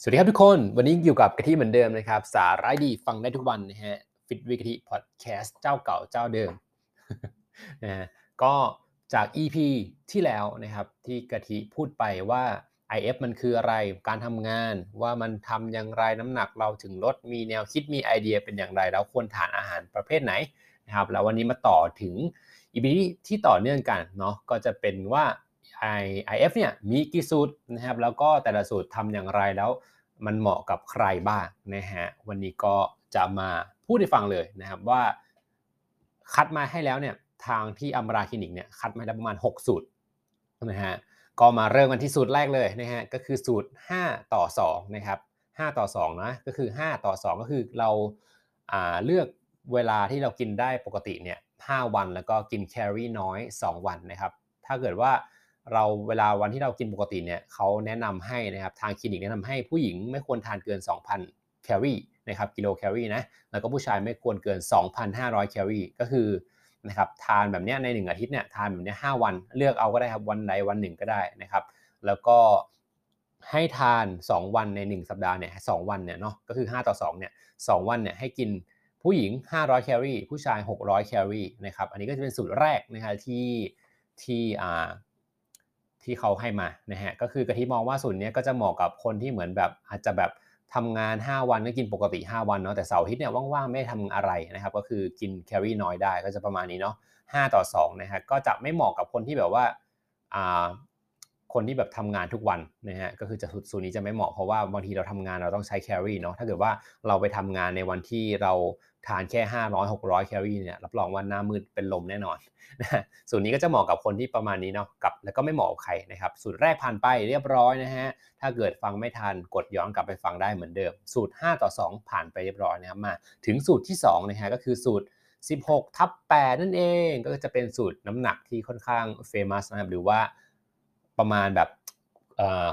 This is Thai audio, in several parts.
สวัสดีครับทุกคน วันนี้อยู่กับกะทิเหมือนเดิมนะครับ สาระดีฟังได้ทุกวันนะฮะฟิตวิกะทิพอดแคสต์เจ้าเก่าเจ้าเดิมนะฮะก็จาก EP ที่แล้วนะครับที่กะทิพูดไปว่า IF มันคืออะไรการทำงานว่ามันทำอย่างไรน้ำหนักเราถึงลดมีแนวคิดมีไอเดียเป็นอย่างไร แล้วควรทานอาหารประเภทไหนนะครับแล้ววันนี้มาต่อถึง EP ที่ต่อเนื่องกันเนาะก็จะเป็นว่า IF เนี่ยมีกี่สูตรนะครับแล้วก็แต่ละสูตรทำอย่างไรแล้ว มันเหมาะกับใครบ้างนะฮะวันนี้ก็จะมาพูดให้ฟังเลยนะครับว่า คัดมาให้แล้วเนี่ยทางที่อัมราคลินิกเนี่ยคัดมาแล้วประมาณ 6 สูตรนะฮะก็มาเริ่มกันที่สูตรแรกเลยนะฮะก็คือสูตร 5 ต่อ2นะครับ5ต่อ2นะก็คือ 5 ต่อ 2 ก็คือเราเลือกเวลาที่เรากินได้ปกติเนี่ย5วันแล้วก็กินแคลอรี่น้อย 2 วันนะครับ ถ้าเกิดว่า เราเวลาวันที่เรากินปกติเนี่ยเขาแนะนำให้นะครับทางคลินิกแนะนำให้ผู้หญิงไม่ควรทานเกิน 2,000 แคลอรี่นะครับกิโลแคลอรี่นะแล้วก็ผู้ชายไม่ควรเกิน 2,500 แคลอรี่ก็คือนะครับทานแบบนี้ใน 1 อาทิตย์เนี่ยทานแบบนี้5วันเลือกเอาก็ได้ครับวันใดวันหนึ่งก็ได้นะครับ แล้วก็ให้ทาน 2 วันใน 1 สัปดาห์เนี่ยสวันเนี่ยเนาะก็คือ 5 ต่อ2เนี่ยสวันเนี่ยให้กินผู้หญิง 500 แคลอรี่ ผู้ชาย 600 แคลอรี่นะครับอันนี้ก็จะเป็นสูตรแรกนะครับที่ที่อ่า ที่เขาให้มานะฮะก็คือกะทิมองว่าสูตรนี้ก็จะเหมาะกับคนที่เหมือนแบบอาจจะแบบทำงาน 5 วันก็กินปกติ 5 วันเนาะแต่เสาร์อาทิตย์เนี่ยว่างๆไม่ทำอะไรนะครับก็คือกินแคลอรี่น้อยได้ก็จะประมาณนี้เนาะ5ต่อ2นะฮะก็จะไม่เหมาะกับคนที่แบบว่าอ่า คนที่แบบทำงานทุกวันนะฮะก็คือจะสูตรนี้จะไม่เหมาะเพราะว่าบางทีเราทำงานเราต้องใช้แคลอรี่เนาะถ้าเกิดว่าเราไปทำงานในวันที่เราทานแค่ 500 600 แคลอรี่เนี่ยรับรองว่าหน้ามืดเป็นลมแน่นอนนะสูตรนี้ก็จะเหมาะกับคนที่ประมาณนี้เนาะกับแล้วก็ไม่เหมาะกับใครนะครับสูตรแรกผ่านไปเรียบร้อยนะฮะถ้าเกิดฟังไม่ทันกดย้อนกลับไปฟังได้เหมือนเดิม สูตร 5 ต่อ 2 ผ่านไปเรียบร้อยนะครับมาถึงสูตรที่2นะฮะก็คือสูตร16ทับ8นั่นเองก็จะเป็นสูตรน้ำหนักที่ค่อนข้างเฟมัสนะครับหรือว่า ประมาณแบบ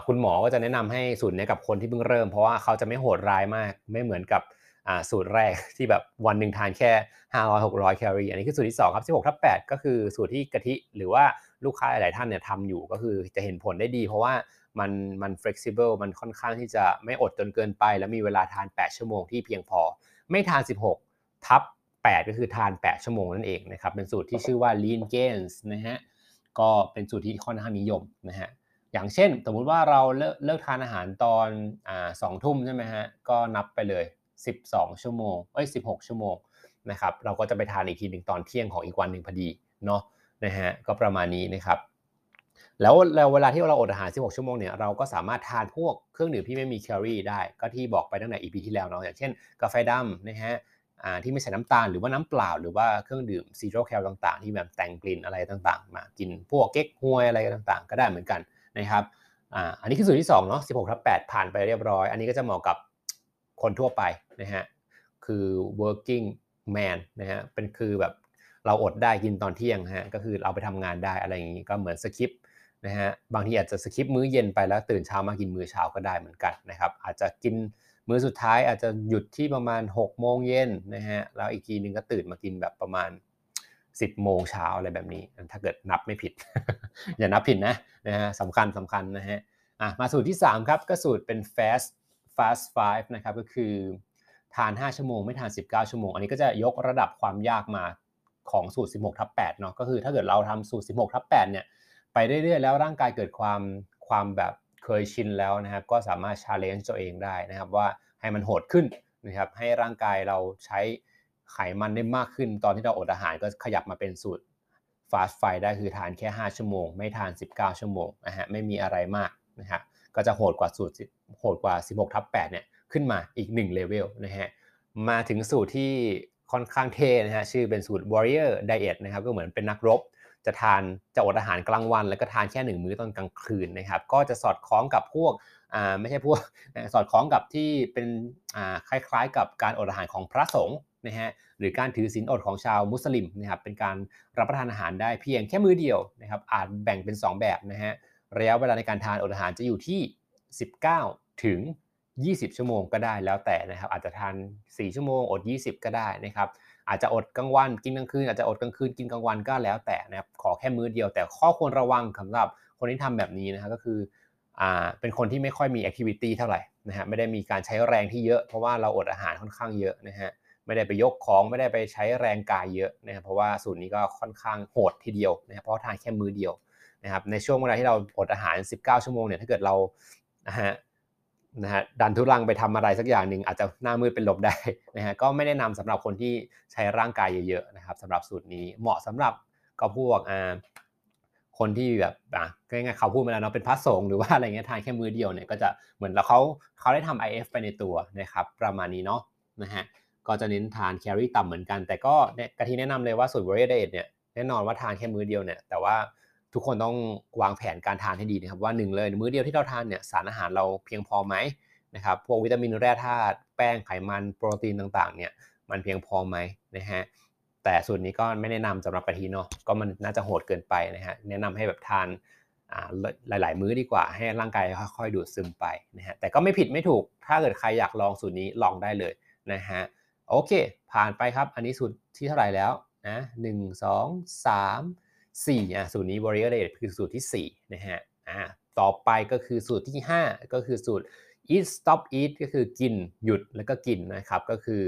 คุณหมอก็จะแนะนำให้สูตรนี้กับคนที่เพิ่งเริ่ม เพราะว่าเขาจะไม่โหดร้ายมากไม่เหมือนกับสูตรแรกที่แบบวันหนึ่งทานแค่ 500 600 แคลอรี่อันนี้คือสูตรที่ 2 ครับ 16ทับ8ก็คือสูตรที่กะทิหรือว่าลูกค้าหลายท่านเนี่ยทำอยู่ก็คือจะเห็นผลได้ดี เพราะว่ามันมัน flexible มันค่อนข้างที่จะไม่อดจนเกินไป แล้วมีเวลาทาน 8 ชั่วโมงที่เพียงพอ ไม่ทาน 16 ทับ8ก็คือทาน 8 ชั่วโมงนั่นเองนะครับเป็นสูตรที่ชื่อว่า lean gains นะฮะ ก็เป็นสูตรที่ค่อนข้างนิยมนะฮะอย่างเช่น สมมุติว่าเราเลิกเลิกทานอาหารตอนอ่าสองทุ่มใช่ไหมฮะก็นับไปเลย 12 ชั่วโมงเอ้ย16 ชั่วโมงนะครับเราก็จะไปทานอีกทีหนึ่งตอนเที่ยงของอีกวันหนึ่งพอดีเนาะนะฮะก็ประมาณนี้นะครับแล้วแล้วเวลาที่เราอดอาหาร 16 ชั่วโมงเนี่ยเราก็สามารถทานพวกเครื่องดื่มที่ไม่มีแคลอรี่ได้ ก็ที่บอกไปตั้งแต่ EP ที่แล้วเนาะอย่างเช่น กาแฟดำนะฮะ ที่ไม่ใส่น้ำตาลหรือว่าน้ำเปล่า หรือว่าเครื่องดื่ม zero cal ต่าง ๆ ที่แบบแต่งกลิ่นอะไรต่างๆ มากินพวกเก๊กฮวยอะไรต่างๆ ก็ได้เหมือนกันนะครับอ,อันนี้คือสูตรที่2เนาะ16ทับ8ผ่านไปเรียบร้อย อันนี้ก็จะเหมาะกับคนทั่วไปนะฮะคือ working man นะฮะเป็นคือแบบเราอดได้กินตอนเที่ยงฮะก็คือเราไปทำงานได้อะไรอย่างนี้ก็เหมือนสคิปนะฮะบางทีอาจจะสคิปมื้อเย็นไปแล้วตื่นเช้ามากินมื้อเช้าก็ได้เหมือนกันนะครับอาจจะกิน มื้อสุดท้ายอาจจะหยุดที่ประมาณ6โมงเย็นนะฮะแล้วอีกทีนึงก็ตื่นมากินแบบประมาณ 10โมงเช้าอะไรแบบนี้ ถ้าเกิดนับไม่ผิด อย่านับผิดนะนะฮะสำคัญสำคัญนะฮะอะมาสูตรที่ 3 ครับ ก็สูตรเป็น fast fast five นะครับก็คือทาน 5 ชั่วโมงไม่ทาน 19 ชั่วโมง อันนี้ก็จะยกระดับความยากมาของสูตร 16ทับ8เนาะก็คือถ้าเกิดเราทำสูตร 16ทับ8เนี่ยไปเรื่อยๆแล้วร่างกายเกิดความความแบบ เคยชินแล้วนะครับก็สามารถชาเลนจ์ตัวเองได้นะครับว่าให้มันโหดขึ้นนะครับให้ร่างกายเราใช้ไขมันได้มากขึ้น ตอนที่เราอดอาหารก็ขยับมาเป็นสูตรฟาสต์ไฟได้คือทานแค่ 5 ชั่วโมง ไม่ทาน 19 ชั่วโมงนะฮะไม่มีอะไรมากนะฮะก็จะโหดกว่าสูตรโหดกว่า 16ทับ8เนี่ยขึ้นมาอีก1เลเวลนะฮะมาถึงสูตรที่ค่อนข้างเท่นะฮะชื่อเป็นสูตร warrior diet นะครับก็เหมือนเป็นนักรบ จะทานจะอดอาหารกลางวัน แล้วก็ทานแค่หนึ่งมื้อตอนกลางคืนนะครับ ก็จะสอดคล้องกับพวกอ่าไม่ใช่พวกสอดคล้องกับที่เป็นอ่าคล้ายๆ กับการอดอาหารของพระสงฆ์นะฮะหรือการถือศีลอดของชาวมุสลิมนะครับเป็นการรับประทานอาหารได้เพียงแค่มื้อเดียวนะครับอาจแบ่งเป็น 2 แบบนะฮะระยะเวลาในการทานอดอาหารจะอยู่ที่ 19 ถึง 20 ชั่วโมงก็ได้แล้วแต่นะครับอาจจะทาน 4 ชั่วโมงอด 20 ก็ได้นะครับ อาจจะอดกลางวันกินกลางคืนอาจจะอดกลางคืนกินกลางวันก็แล้วแต่นะครับขอแค่มื้อเดียว แต่ข้อควรระวังสำหรับคนที่ทำแบบนี้นะครับก็คืออ่าเป็นคนที่ไม่ค่อยมี activity เท่าไหร่นะฮะไม่ได้มีการใช้แรงที่เยอะ เพราะว่าเราอดอาหารค่อนข้างเยอะนะฮะไม่ได้ไปยกของไม่ได้ไปใช้แรงกายเยอะนะครับเพราะว่าสูตรนี้ก็ค่อนข้างโหดทีเดียวนะครับเพราะทานแค่มื้อเดียวนะครับในช่วงเวลาที่เราอดอาหาร 19 ชั่วโมงเนี่ยถ้าเกิดเรานะฮะ นะฮะดันทุรังไปทำอะไรสักอย่างหนึ่งอาจจะหน้ามืดเป็นลมได้นะฮะก็ไม่แนะนำสำหรับคนที่ใช้ร่างกายเยอะๆนะครับสำหรับสูตรนี้เหมาะสำหรับก็พวกอ่าคนที่แบบอะง่ายๆเขาพูดมาแล้วเนาะเป็นพระสงฆ์หรือว่าอะไรเงี้ยทานแค่มือเดียวเนี่ยก็จะเหมือนแล้วเขาเขาได้ทำ IF ไปในตัวนะครับประมาณนี้เนาะนะฮะก็จะเน้นทานแคลอรี่ต่ำเหมือนกัน แต่ก็เนี่ยกะทิแนะนำเลยว่าสูตร Warrior Diet เนี่ยแน่นอนว่าทานแค่มือเดียวเนี่ยแต่ว่า ทุกคนต้องวางแผนการทานให้ดีนะครับว่าหนึ่งเลยมื้อเดียวที่เราทานเนี่ยสารอาหารเราเพียงพอไหมนะครับพวกวิตามินแร่ธาตุแป้งไขมันโปรตีนต่างๆเนี่ยมันเพียงพอไหมนะฮะแต่สูตรนี้ก็ไม่แนะนำสำหรับกะทิเนาะก็มันน่าจะโหดเกินไปนะฮะแนะนำให้แบบทานหลาย ๆ มื้อดีกว่า ให้ร่างกายค่อยๆดูดซึมไปนะฮะแต่ก็ไม่ผิดไม่ถูกถ้าเกิดใครอยากลองสูตรนี้ลองได้เลยนะฮะโอเค ผ่านไปครับ อันนี้สูตรที่เท่าไหร่แล้วนะหนึ่งสองสาม สี่อะสูตรนี้ warrior rate คือสูตรที่4นะฮะอ่าต่อไปก็คือสูตรที่ 5 ก็คือสูตร eat stop eat ก็คือกินหยุดแล้วก็กินนะครับก็คือ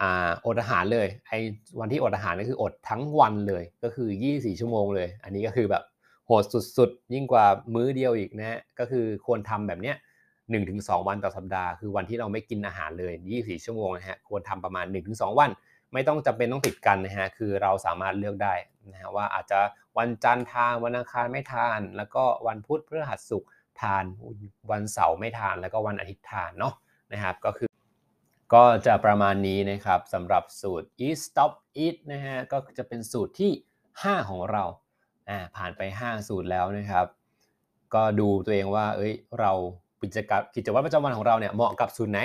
อ่าอดอาหารเลยไอ้วันที่อดอาหารก็คืออดทั้งวันเลย ก็คือ 24 ชั่วโมงเลย อันนี้ก็คือแบบโหดสุดๆ ยิ่งกว่ามื้อเดียวอีกนะก็คือควรทำแบบเนี้ย1-2 วันต่อสัปดาห์ คือวันที่เราไม่กินอาหารเลย 24 ชั่วโมงนะฮะควรทำประมาณ 1-2 วัน ไม่ต้องจำเป็นต้องติดกันนะฮะคือเราสามารถเลือกได้นะฮะว่าอาจจะวันจันทร์ทานวันอังคารไม่ทาน แล้วก็วันพุธพฤหัสศุกร์ทานวันเสาร์ไม่ทาน แล้วก็วันอาทิตย์ทานเนาะนะครับก็คือ ก็จะประมาณนี้นะครับสำหรับสูตร eat stop eat นะฮะก็จะเป็นสูตรที่ 5 ของเราอ่าผ่านไป 5 สูตรแล้วนะครับ ก็ดูตัวเองว่าเอ้ยเรากิจกรรมกิจวัตรประจำวันของเราเนี่ยเหมาะกับสูตรไหน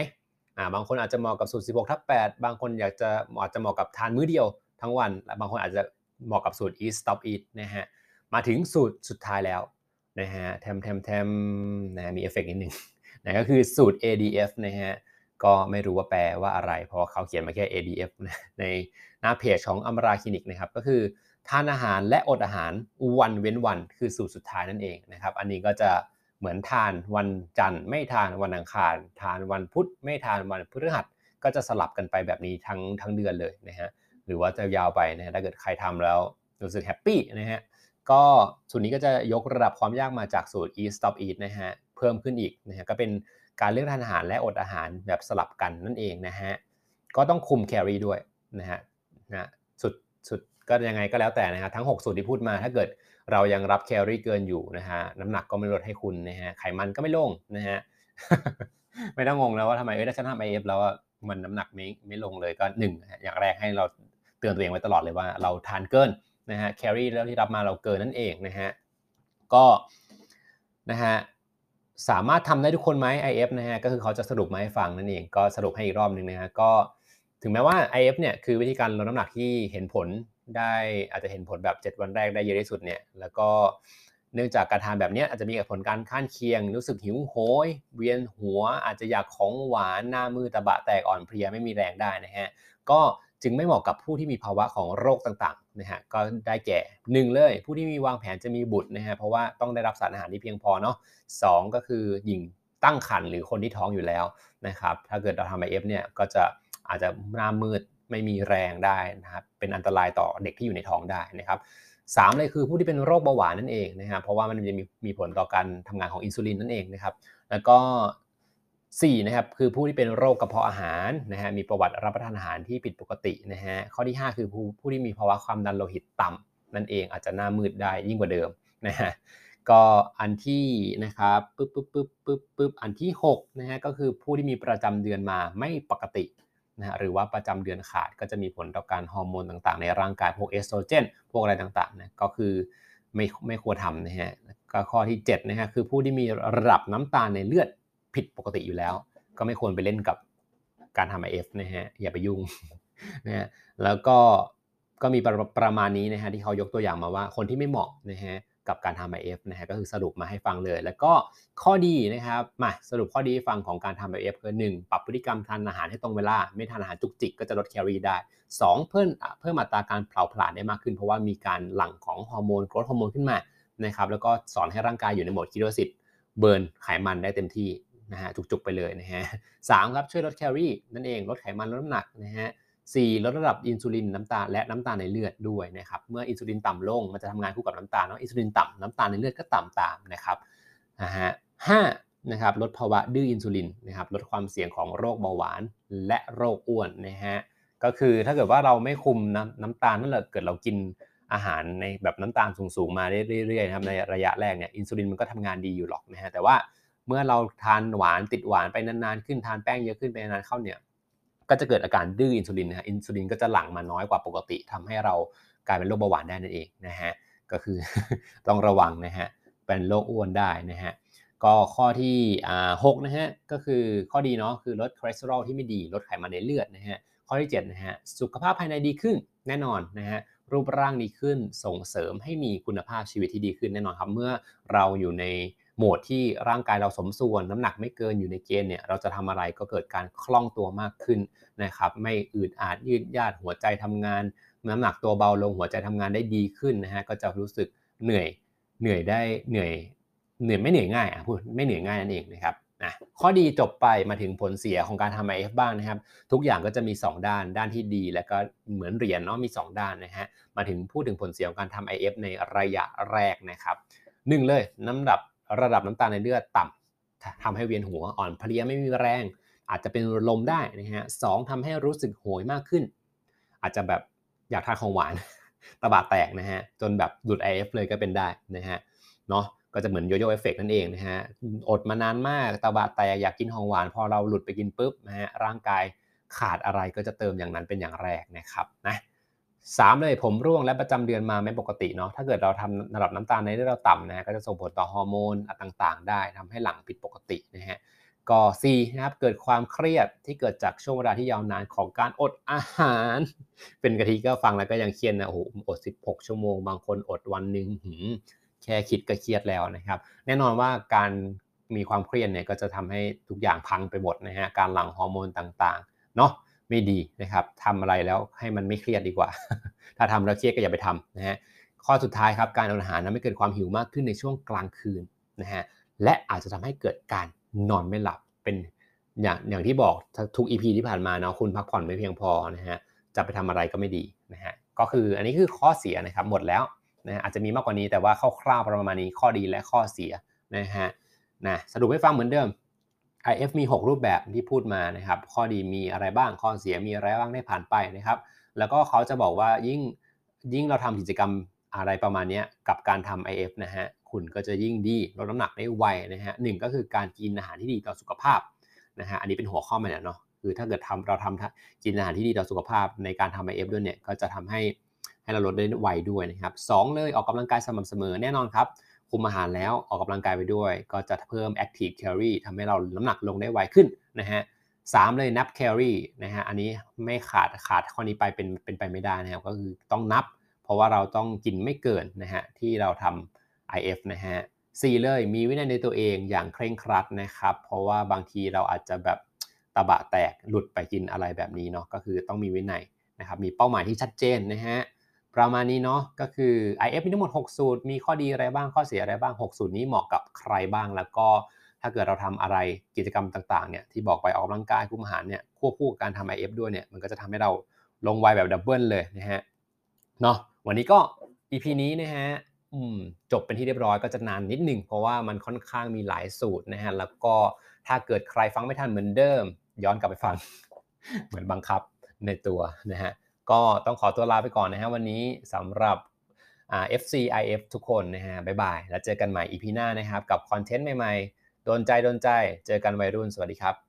อ่าบางคนอาจจะเหมาะกับสูตร 16 ทับ 8 บางคนอยากจะอาจจะเหมาะกับทานมื้อเดียวทั้งวัน และบางคนอาจจะเหมาะกับสูตร eat stop eat นะฮะ มาถึงสูตรสุดท้ายแล้วนะฮะแทมแทมแทมนะมีเอฟเฟกต์นิดหนึ่งนะก็คือสูตร ADF นะฮะก็ไม่รู้ว่าแปลว่าอะไร เพราะเขาเขียนมาแค่ ADF ในหน้าเพจของอัมราคลินิกนะครับก็คือทานอาหารและอดอาหารวันเว้นวัน คือสูตรสุดท้ายนั่นเองนะครับ อันนี้ก็จะ เหมือนทานวันจันทร์ไม่ทานวันอังคาร ทานวันพุธไม่ทานวันพฤหัสก็จะสลับกันไปแบบนี้ทั้งทั้งเดือนเลยนะฮะหรือว่าจะยาวไปนะฮะถ้าเกิดใครทำแล้วรู้สึก happy นะฮะก็สูตรนี้ก็จะยกระดับความยากมาจากสูตร eat stop eat นะฮะเพิ่มขึ้นอีกนะฮะก็เป็นการเลือกทานอาหารและอดอาหารแบบสลับกันนั่นเองนะฮะก็ต้องคุมแคลอรี่ด้วยนะฮะนะสุดสุดก็ยังไงก็แล้วแต่นะฮะทั้ง 6 สูตรที่พูดมาถ้าเกิด เรายังรับแคลอรี่เกินอยู่นะฮะน้ำหนักก็ไม่ลดให้คุณนะฮะไขมันก็ไม่ลงนะฮะไม่ต้องงงแล้วว่าทำไมเออถ้าฉันทำ IF แล้วมันน้ำหนักไม่ไม่ลงเลยก็หนึ่งอย่างแรกให้เราเตือนตัวเองไว้ตลอดเลยว่าเราทานเกินนะฮะแคลอรี่แล้วที่รับมาเราเกินนั่นเองนะฮะก็นะฮะสามารถทำได้ทุกคนไหม IF นะฮะก็คือเขาจะสรุปมาให้ฟังนั่นเองก็สรุปให้อีกรอบหนึ่งนะฮะก็ถึงแม้ว่า IF เนี่ยคือวิธีการลดน้ำหนักที่เห็นผล ได้อาจจะเห็นผลแบบ 7 วันแรกได้เยอะที่สุดเนี่ยแล้วก็เนื่องจากการทานแบบนี้อาจจะมีผลการข้างเคียง รู้สึกหิวโหย เวียนหัว อาจจะอยากของหวานหน้ามือตะบะแตกอ่อนเพลียไม่มีแรงได้นะฮะก็จึงไม่เหมาะกับผู้ที่มีภาวะของโรคต่างๆนะฮะก็ได้แก่หนึ่งเลย ผู้ที่มีวางแผนจะมีบุตรนะฮะเพราะว่าต้องได้รับสารอาหารที่เพียงพอเนาะสองก็คือหญิงตั้งครรภ์หรือคนที่ท้องอยู่แล้วนะครับถ้าเกิดเราทำไอเอฟเนี่ยก็จะอาจจะหน้ามืด ไม่มีแรงได้นะครับเป็นอันตรายต่อเด็กที่อยู่ในท้องได้นะครับสามเลยคือผู้ที่เป็นโรคเบาหวานนั่นเองนะครับเพราะว่ามันจะมีมีผลต่อการทำงานของอินซูลินนั่นเองนะครับแล้วก็4นะครับคือผู้ที่เป็นโรคกระเพาะอาหารนะฮะมีประวัติรับประทานอาหารที่ผิดปกตินะฮะข้อที่ 5 คือผู้ผู้ที่มีภาวะความดันโลหิตต่ำนั่นเองอาจจะหน้ามืดได้ยิ่งกว่าเดิมนะฮะก็อันที่นะครับปึ๊บปึ๊บปึ๊บปึ๊บปึ๊บอันที่6นะฮะก็คือผู้ที่มีประจำเดือนมาไม่ปกติ นะฮะหรือว่าประจำเดือนขาดก็จะมีผลต่อการฮอร์โมนต่างๆ ในร่างกายพวกเอสโตรเจนพวกอะไรต่างๆนะก็คือไม่ไม่ควรทำนะฮะก็ข้อที่7นะฮะคือผู้ที่มีระดับน้ำตาลในเลือดผิดปกติอยู่แล้ว ก็ไม่ควรไปเล่นกับการทำไอเอฟนะฮะอย่าไปยุ่งนะฮะแล้วก็ก็มีประประมาณนี้นะฮะที่เขายกตัวอย่างมาว่าคนที่ไม่เหมาะนะฮะ กับการทำ IF นะฮะก็คือสรุปมาให้ฟังเลย แล้วก็ข้อดีนะครับมาสรุปข้อดีฟังของการทำ IF คือหนึ่งปรับพฤติกรรมทานอาหารให้ตรงเวลา ไม่ทานอาหารจุกจิกก็จะลดแคลอรี่ได้ 2 เพิ่มเพิ่มอัตราการเผาผลาญได้มากขึ้น เพราะว่ามีการหลั่งของฮอร์โมน growth hormone ขึ้นมานะครับแล้วก็สอนให้ร่างกายอยู่ในโหมด ketosis burn ไขมันได้เต็มที่นะฮะจุกๆไปเลยนะฮะสามครับช่วยลดแคลอรี่นั่นเองลดไขมันลดน้ำหนักนะฮะ สี่ลดระดับอินซูลินน้ำตาลและน้ำตาลในเลือดด้วยนะครับเมื่ออินซูลินต่ำลงมันจะทำงานคู่กับน้ำตาลเนาะอินซูลินต่ำน้ำตาลในเลือดก็ต่ำตามนะครับนะฮะห้านะครับลดภาวะดื้ออินซูลินนะครับลดความเสี่ยงของโรคเบาหวานและโรคอ้วนนะฮะก็คือถ้าเกิดว่าเราไม่คุมน้ำน้ำตาลนั่นแหละเกิดเรากินอาหารในแบบน้ำตาลสูงๆมาเรื่อยๆนะครับในระยะแรกเนี่ยอินซูลินมันก็ทำงานดีอยู่หรอกนะฮะแต่ว่าเมื่อเราทานหวานติดหวานไปนานๆขึ้นทานแป้งเยอะขึ้นไปนานๆเข้าเนี่ย ก็จะเกิดอาการดื้ออินซูลินนะฮะอินซูลินก็จะหลั่งมาน้อยกว่าปกติทำให้เรากลายเป็นโรคเบาหวานได้นั่นเองนะฮะก็คือต้องระวังนะฮะเป็นโรคอ้วนได้นะฮะก็ข้อที่หกนะฮะก็คือข้อดีเนาะคือลดคอเลสเตอรอลที่ไม่ดีลดไขมันในเลือดนะฮะข้อที่7นะฮะสุขภาพภายในดีขึ้นแน่นอนนะฮะรูปร่างดีขึ้นส่งเสริมให้มีคุณภาพชีวิตที่ดีขึ้นแน่นอนครับเมื่อเราอยู่ใน โหมดที่ร่างกายเราสมส่วน น้ำหนักไม่เกินอยู่ในเกณฑ์เนี่ยเราจะทำอะไรก็เกิดการคล่องตัวมากขึ้นนะครับไม่อืดอาดยืดยาดหัวใจทำงาน น้ำหนักตัวเบาลงหัวใจทำงานได้ดีขึ้นนะฮะก็จะรู้สึกเหนื่อยเหนื่อยได้เหนื่อยเหนื่อยไม่เหนื่อยง่ายอะพูดไม่เหนื่อยง่ายนั่นเองนะครับนะข้อดีจบไปมาถึงผลเสียของการทำ IF บ้างนะครับ ทุกอย่างก็จะมี 2 ด้านด้านที่ดี และก็เหมือนเหรียญเนาะมี 2 ด้านนะฮะมาถึงพูดถึงผลเสียของการทำ IF ในระยะแรกนะครับหนึ่งเลยน้ำดับ ระดับน้ำตาลในเลือดต่ำทำให้เวียนหัวอ่อนเพลียไม่มีแรง อาจจะเป็นลมได้นะฮะสองทำให้รู้สึกโหยมากขึ้น อาจจะแบบอยากทานของหวานตะบะแตกนะฮะจนแบบหลุด IF เลยก็เป็นได้นะฮะเนาะก็จะเหมือน yoyo effect นั่นเองนะฮะอดมานานมากตบะแตกอยากกินของหวาน พอเราหลุดไปกินปุ๊บนะฮะร่างกายขาดอะไรก็จะเติมอย่างนั้นเป็นอย่างแรกนะครับนะ สามเลยผมร่วงและประจำเดือนมาไม่ปกติเนาะถ้าเกิดเราทำระดับน้ำตาลในเลือดเราต่ำนะฮะก็จะส่งผลต่อฮอร์โมนต่างๆ ได้ทำให้หลั่งผิดปกตินะฮะก็ C นะครับเกิดความเครียดที่เกิดจากช่วงเวลาที่ยาวนานของการอดอาหาร เป็นกะทิก็ฟังแล้วก็ยังเครียดนะโอ้โหอด 16 ชั่วโมง บางคนอดวันหนึ่งแค่คิดก็เครียดแล้วนะครับ แน่นอนว่าการมีความเครียดเนี่ยก็จะทำให้ทุกอย่างพังไปหมดนะฮะการหลั่งฮอร์โมนต่างๆเนาะ ไม่ดีนะครับทำอะไรแล้วให้มันไม่เครียดดีกว่า ถ้าทำแล้วเครียดก็อย่าไปทำนะฮะข้อสุดท้ายครับการอดอาหารทำให้เกิดความหิวมากขึ้นในช่วงกลางคืนนะฮะและอาจจะทำให้เกิดการนอนไม่หลับเป็นอย่างอย่างที่บอกทุก EP ที่ผ่านมาเนาะคุณพักผ่อนไม่เพียงพอนะฮะจะไปทำอะไรก็ไม่ดีนะฮะก็คืออันนี้คือข้อเสียนะครับหมดแล้วนะอาจจะมีมากกว่านี้แต่ว่าคร่าวๆประมาณนี้ข้อดีและข้อเสียนะฮะนะสรุปให้ฟังเหมือนเดิม IF มี 6 รูปแบบที่พูดมานะครับ ข้อดีมีอะไรบ้าง ข้อเสียมีอะไรบ้างได้ผ่านไปนะครับ แล้วก็เขาจะบอกว่ายิ่งยิ่งเราทำกิจกรรมอะไรประมาณนี้กับการทำ IF นะฮะ คุณก็จะยิ่งดีลดน้ำหนักได้ไวนะฮะหนึ่งก็คือการกินอาหารที่ดีต่อสุขภาพนะฮะ อันนี้เป็นหัวข้อมาเนี่เนาะ คือถ้าเกิดทำเราทำกินอาหารที่ดีต่อสุขภาพในการทำ IF ด้วยเนี่ย ก็จะทำให้ให้เราลดได้ไวด้วยนะครับสเลยออกกำลังกายสม่ำเสมอแน่นอนครับ คุมอาหารแล้วออกกำลังกายไปด้วย ก็จะเพิ่ม active calorie ทำให้เราน้ำหนักลงได้ไวขึ้นนะฮะสามเลยนับ calorie นะฮะอันนี้ไม่ขาดขาดข้อนี้ไปเป็นเป็นไปไม่ได้นะครับก็คือต้องนับ เพราะว่าเราต้องกินไม่เกินนะฮะที่เราทำ IF นะฮะสี่เลยมีวินัยในตัวเองอย่างเคร่งครัดนะครับ เพราะว่าบางทีเราอาจจะแบบตะบะแตกหลุดไปกินอะไรแบบนี้เนาะก็คือต้องมีวินัยนะครับมีเป้าหมายที่ชัดเจนนะฮะ ประมาณนี้เนาะก็คือ IF มีทั้งหมด 6 สูตร มีข้อดีอะไรบ้างข้อเสียอะไรบ้าง 6 สูตรนี้เหมาะกับใครบ้างแล้วก็ถ้าเกิดเราทำอะไรกิจกรรมต่างๆเนี่ยที่บอกไปออกกำลังกายคุมอาหารเนี่ยควบคู่กับการทำ IF ด้วยเนี่ยมันก็จะทำให้เราลงไวแบบ double เลยนะฮะเนาะวันนี้ก็ EP นี้นะฮะจบเป็นที่เรียบร้อยก็จะนานนิดหนึ่งเพราะว่ามันค่อนข้างมีหลายสูตรนะฮะแล้วก็ถ้าเกิดใครฟังไม่ทันเหมือนเดิม ย้อนกลับไปฟัง เหมือนบังคับในตัวนะฮะ ก็ต้องขอตัวลาไปก่อนนะฮะวันนี้สำหรับ FC IF ทุกคนนะฮะบ๊ายบาย แล้วเจอกันใหม่ EP หน้านะครับ กับ content ใหม่ๆ โดนใจโดนใจ เจอกันวัยรุ่น สวัสดีครับ